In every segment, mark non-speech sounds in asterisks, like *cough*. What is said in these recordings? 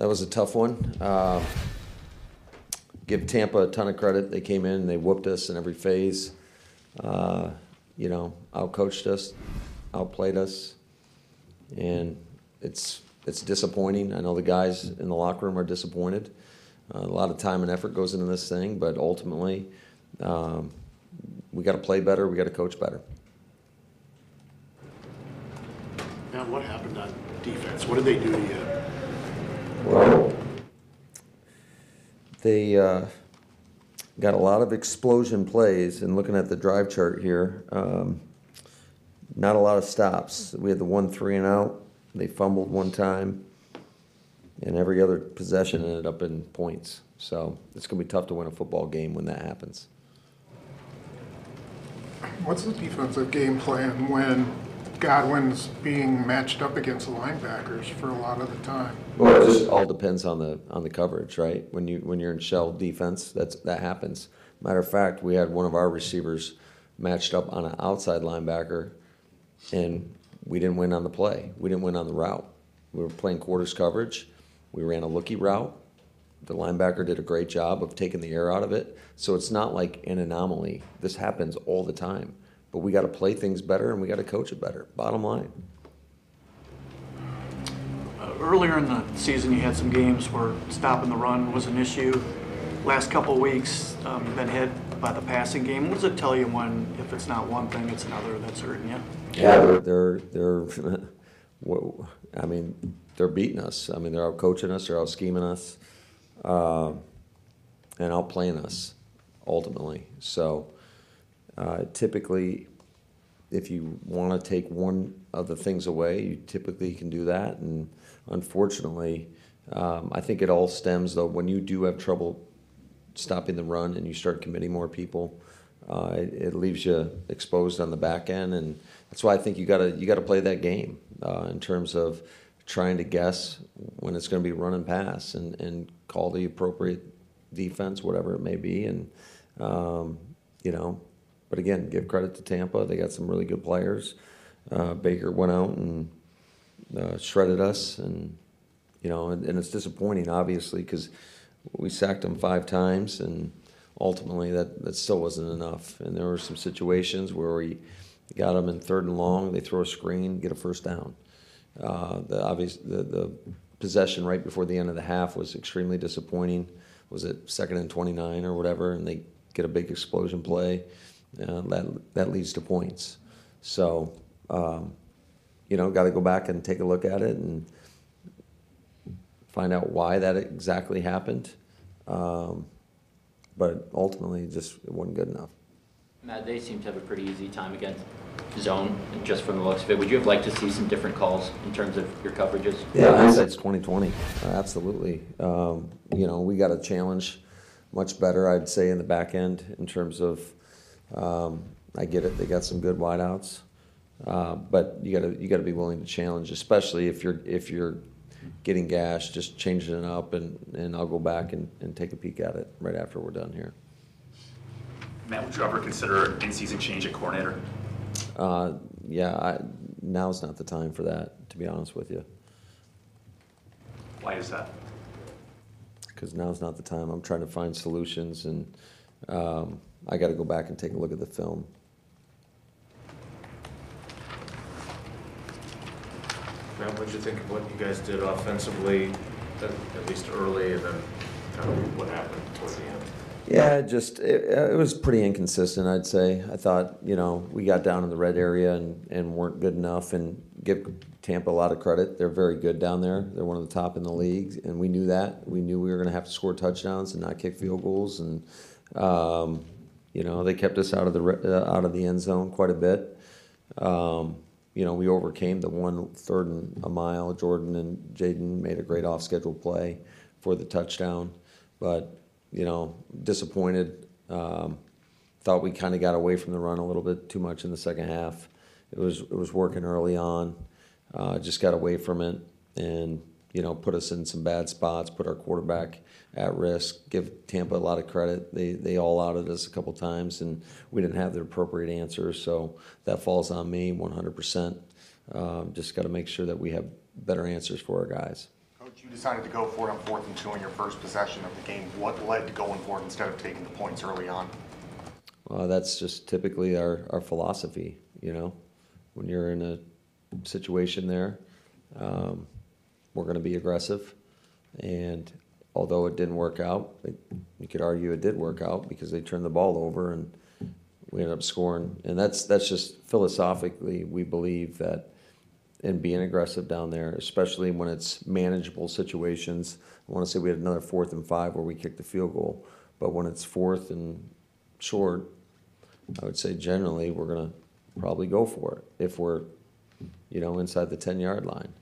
that was a tough one. Uh, give Tampa a ton of credit. They came in, they whooped us in every phase. Uh, you know, outcoached us, outplayed us, and it's it's disappointing. I know the guys in the locker room are disappointed. Uh, a lot of time and effort goes into this thing, but ultimately, um, we got to play better. We got to coach better. Now, what happened on defense? What did they do to you? Well, they uh, got a lot of explosion plays, and looking at the drive chart here, um, not a lot of stops. We had the one three and out. They fumbled one time, and every other possession ended up in points. So it's going to be tough to win a football game when that happens. What's the defensive game plan when Godwin's being matched up against the linebackers for a lot of the time? Well, it just all depends on the on the coverage, right? When you when you're in shell defense, that's that happens. Matter of fact, we had one of our receivers matched up on an outside linebacker, and we didn't win on the play. We didn't win on the route. We were playing quarters coverage. We ran a looky route. The linebacker did a great job of taking the air out of it. So it's not like an anomaly. This happens all the time. But we got to play things better and we got to coach it better. Bottom line. Uh, Earlier in the season, you had some games where stopping the run was an issue. Last couple of weeks, um, you've been hit by the passing game. What does it tell you when, if it's not one thing, it's another that's hurting you? Yeah, they're they're, they're *laughs* what- I mean, they're beating us. I mean, they're out coaching us, they're out scheming us, uh, and out playing us ultimately. So uh, typically, if you want to take one of the things away, you typically can do that. And unfortunately, um, I think it all stems though when you do have trouble stopping the run and you start committing more people, uh, it, it leaves you exposed on the back end, and that's why I think you gotta you gotta play that game uh, in terms of trying to guess when it's going to be run and pass, and, and call the appropriate defense, whatever it may be, and um, you know. But again, give credit to Tampa; they got some really good players. Uh, Baker went out and uh, shredded us, and you know, and, and it's disappointing, obviously, because we sacked them five times, and ultimately that, that still wasn't enough. And there were some situations where we got them in third and long, they throw a screen, get a first down. Uh, the obvious the, the possession right before the end of the half was extremely disappointing. Was it second and twenty nine or whatever, and they get a big explosion play uh, that that leads to points. So um, you know, got to go back and take a look at it and find out why that exactly happened. Um, but ultimately, just it wasn't good enough. Matt, they seem to have a pretty easy time against zone, just from the looks of it. Would you have liked to see some different calls in terms of your coverages? Yeah, hindsight's twenty twenty. Uh, absolutely. Um, you know, we got a challenge much better, I'd say, in the back end in terms of. Um, I get it; they got some good wideouts, uh, but you got to you got to be willing to challenge, especially if you're if you're getting gashed. Just changing it up, and, and I'll go back and, and take a peek at it right after we're done here. Matt, would you ever consider an in-season change at coordinator? Uh, yeah, I, now's not the time for that, to be honest with you, Why is that? because now's not the time. I'm trying to find solutions, and um, I got to go back and take a look at the film. Matt, what'd you think of what you guys did offensively, at at least early, and then kind of what happened towards the end? Yeah, it just it, it was pretty inconsistent. I'd say. I thought you know we got down in the red area and, and weren't good enough. And give Tampa a lot of credit. They're very good down there. They're one of the top in the league, and we knew that. We knew we were going to have to score touchdowns and not kick field goals. And um, you know they kept us out of the uh, out of the end zone quite a bit. Um, you know we overcame the one third and a mile. Jordan and Jayden made a great off schedule play for the touchdown, but you know, disappointed. Um, thought we kind of got away from the run a little bit too much in the second half. It was it was working early on. Uh, just got away from it, and you know, put us in some bad spots. Put our quarterback at risk. Give Tampa a lot of credit. They they all outed us a couple times, and we didn't have the appropriate answers. So that falls on me 100. percent Um, Just got to make sure that we have better answers for our guys. Coach, you decided to go for it on fourth and two on your first possession of the game. What led to going for it instead of taking the points early on? Well, that's just typically our, our philosophy, you know? When you're in a situation there, um, we're gonna be aggressive. And although it didn't work out, it- you could argue it did work out because they turned the ball over and we ended up scoring. And that's, that's just philosophically, we believe that in being aggressive down there, especially when it's manageable situations. I wanna say we had another fourth and five where we kicked the field goal. But when it's fourth and short, I would say generally, we're gonna probably go for it if we're, you know, inside the ten-yard line.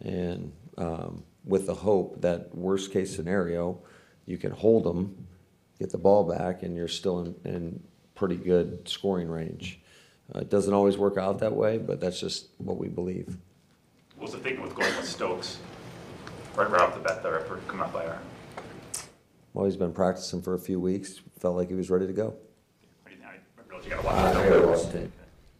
And, um, with the hope that worst-case scenario, you can hold them, get the ball back, and you're still in, in pretty good scoring range. Uh, it doesn't always work out that way, but that's just what we believe. What was the thinking with going with Stokes? Right, right off the bat there, after coming up by our, Well, he's been practicing for a few weeks, felt like he was ready to go. I I realize you gotta watch I it. gotta watch.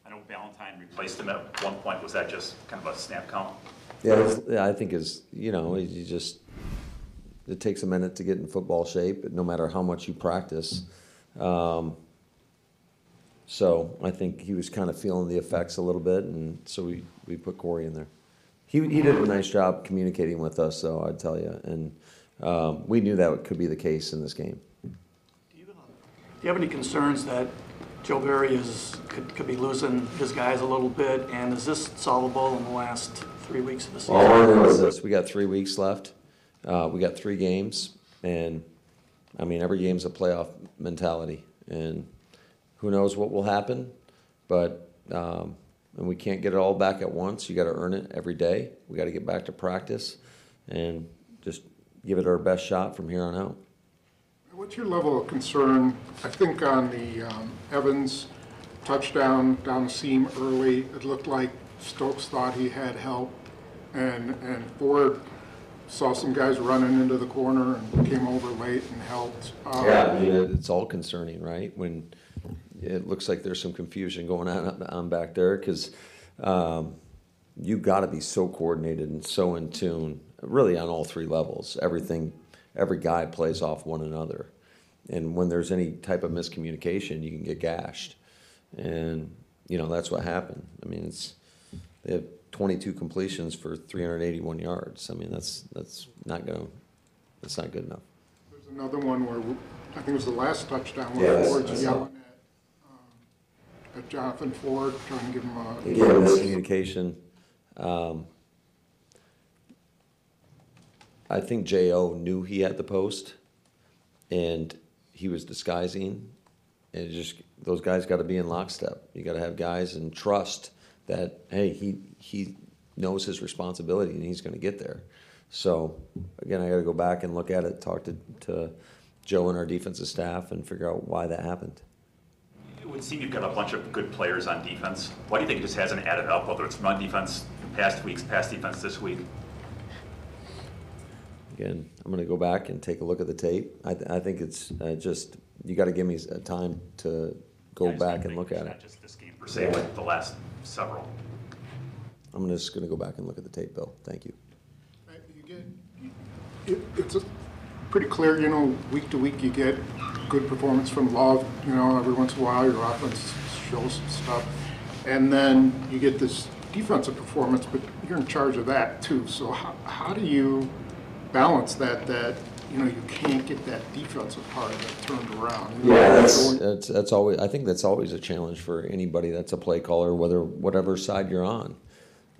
I know Valentine replaced him at one point, was that just kind of a snap count? Yeah, it's- yeah, I think is you know you just it takes a minute to get in football shape, no matter how much you practice. Um, so I think he was kind of feeling the effects a little bit, and so we, we put Corey in there. He he did a nice job communicating with us, though I'd tell you, and um, we knew that could be the case in this game. Do you have any concerns that Joe Barry is, could, could be losing his guys a little bit? And is this solvable in the last three weeks of the season? All I know is this: we got three weeks left. Uh, we got three games, and I mean, every game's a playoff mentality, and who knows what will happen. But um, and we can't get it all back at once. You got to earn it every day. We got to get back to practice, and just give it our best shot from here on out. What's your level of concern, I think on the um, Evans touchdown down the seam early, it looked like Stokes thought he had help, and, and Ford saw some guys running into the corner and came over late and helped. Um, Yeah, I mean, it- it's all concerning, right? When it looks like there's some confusion going on, on back there, because um, you got to be so coordinated and so in tune, really on all three levels. Everything, every guy plays off one another, and when there's any type of miscommunication, you can get gashed, and you know that's what happened. I mean, it's they have 22 completions for 381 yards. I mean, that's that's not gonna, that's not good enough. There's another one where, I think it was the last touchdown Yeah, where that's- yelling at, um, at Jonathan Ford, trying to give him a. Again, miscommunication. Um, I think J.O. knew he had the post, and he was disguising. And just those guys got to be in lockstep. You got to have guys and trust that hey, he he knows his responsibility and he's going to get there. So again, I got to go back and look at it, talk to to Joe and our defensive staff, and figure out why that happened. It would seem you've got a bunch of good players on defense. Why do you think it just hasn't added up, whether it's run defense past weeks, past defense this week? Again, I'm going to go back and take a look at the tape. I, th- I think it's uh, just, you got to give me a time to go just back and look it's at Not it. just this game per se, but the last several. I'm just going to go back and look at the tape, Bill. Thank you. You get, it, it's a pretty clear, you know, week to week, you get good performance from Love, you know, every once in a while, your offense shows some stuff. And then you get this defensive performance, but you're in charge of that too. So how, how do you balance that, that, you know, you can't get that defensive part of it turned around? You know, that's, that's, that's always, I think that's always a challenge for anybody that's a play caller, whether, whatever side you're on.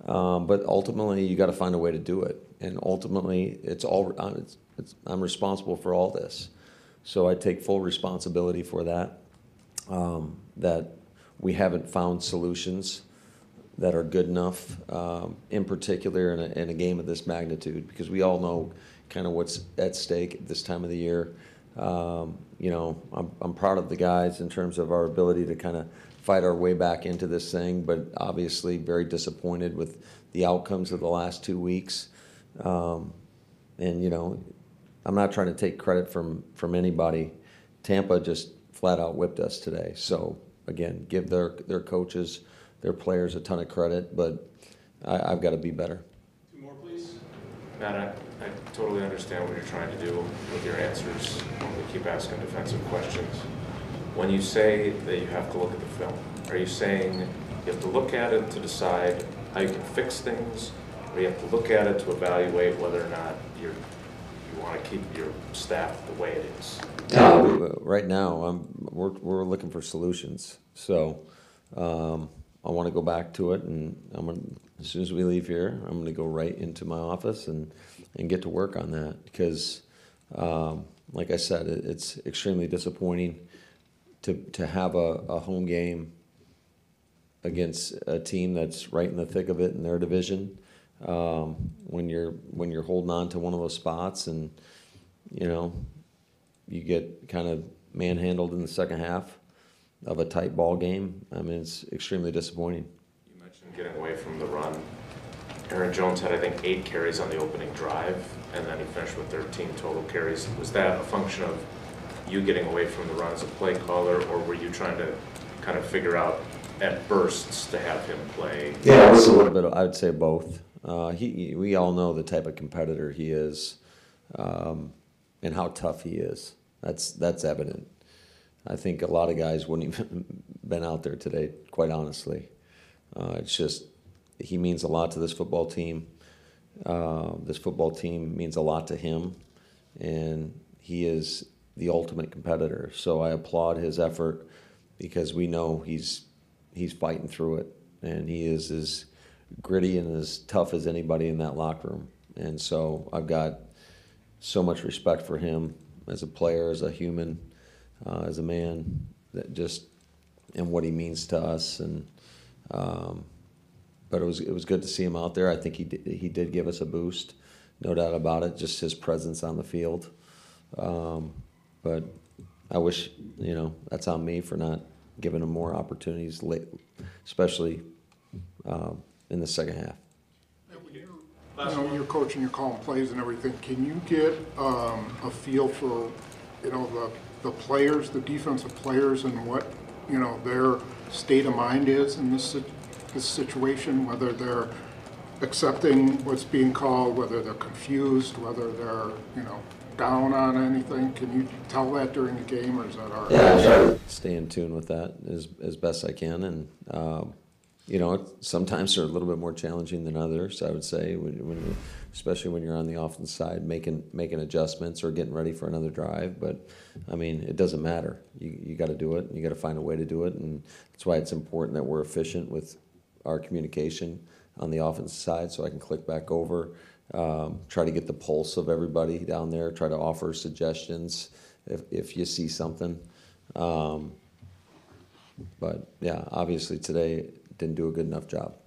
Um, but ultimately, you got to find a way to do it. And ultimately, it's all, uh, it's, it's, I'm responsible for all this. So I take full responsibility for that. Um, that we haven't found solutions that are good enough, um, in particular in a, in a game of this magnitude, because we all know kind of what's at stake at this time of the year. Um, you know, I'm, I'm proud of the guys in terms of our ability to kind of fight our way back into this thing, but obviously very disappointed with the outcomes of the last two weeks. Um, and, you know, I'm not trying to take credit from, from anybody. Tampa just flat out whipped us today. So again, give their, their coaches, their players a ton of credit, but I, I've got to be better. Matt, I, I totally understand what you're trying to do with your answers when we keep asking defensive questions. When you say that you have to look at the film, are you saying you have to look at it to decide how you can fix things? Or you have to look at it to evaluate whether or not you're, you want to keep your staff the way it is? Uh, Right now, I'm, we're, we're looking for solutions, so, um, I wanna go back to it and I'm gonna, as soon as we leave here, I'm gonna go right into my office and, and get to work on that, because, um, like I said, it, it's extremely disappointing to, to have a, a home game against a team that's right in the thick of it in their division. Um, when you're, when you're holding on to one of those spots and, you know, you get kind of manhandled in the second half of a tight ball game. I mean, it's extremely disappointing. You mentioned getting away from the run. Aaron Jones had, I think, eight carries on the opening drive, and then he finished with 13 total carries. Was that a function of you getting away from the run as a play caller, or were you trying to kind of figure out at bursts to have him play? Yeah, it was a little bit. Of, I would say both. Uh, he, we all know the type of competitor he is, um, and how tough he is. That's that's evident. I think a lot of guys wouldn't even *laughs* been out there today. Quite honestly, uh, it's just he means a lot to this football team. Uh, this football team means a lot to him, and he is the ultimate competitor. So I applaud his effort because we know he's he's fighting through it, and he is as gritty and as tough as anybody in that locker room. And so I've got so much respect for him as a player, as a human, uh, as a man, that just and what he means to us. And um, but it was it was good to see him out there. I think he did, he did give us a boost, no doubt about it. Just his presence on the field. Um, but I wish you know that's on me for not giving him more opportunities late, especially um, in the second half. You know, you're coaching, you're calling plays and everything. Can you get um, a feel for, you know, the, the players, the defensive players and what, you know, their state of mind is in this, this situation? Whether they're accepting what's being called, whether they're confused, whether they're, you know, down on anything? Can you tell that during the game or is that all right? Yeah, stay in tune with that as as best I can, and um, you know, sometimes they're a little bit more challenging than others. I would say, when, when especially when you're on the offense side, making making adjustments or getting ready for another drive. But I mean, it doesn't matter. You you got to do it. You got to find a way to do it, and that's why it's important that we're efficient with our communication on the offense side, so I can click back over. Um, try to get the pulse of everybody down there. Try to offer suggestions if, if you see something. Um, but yeah, obviously today didn't do a good enough job.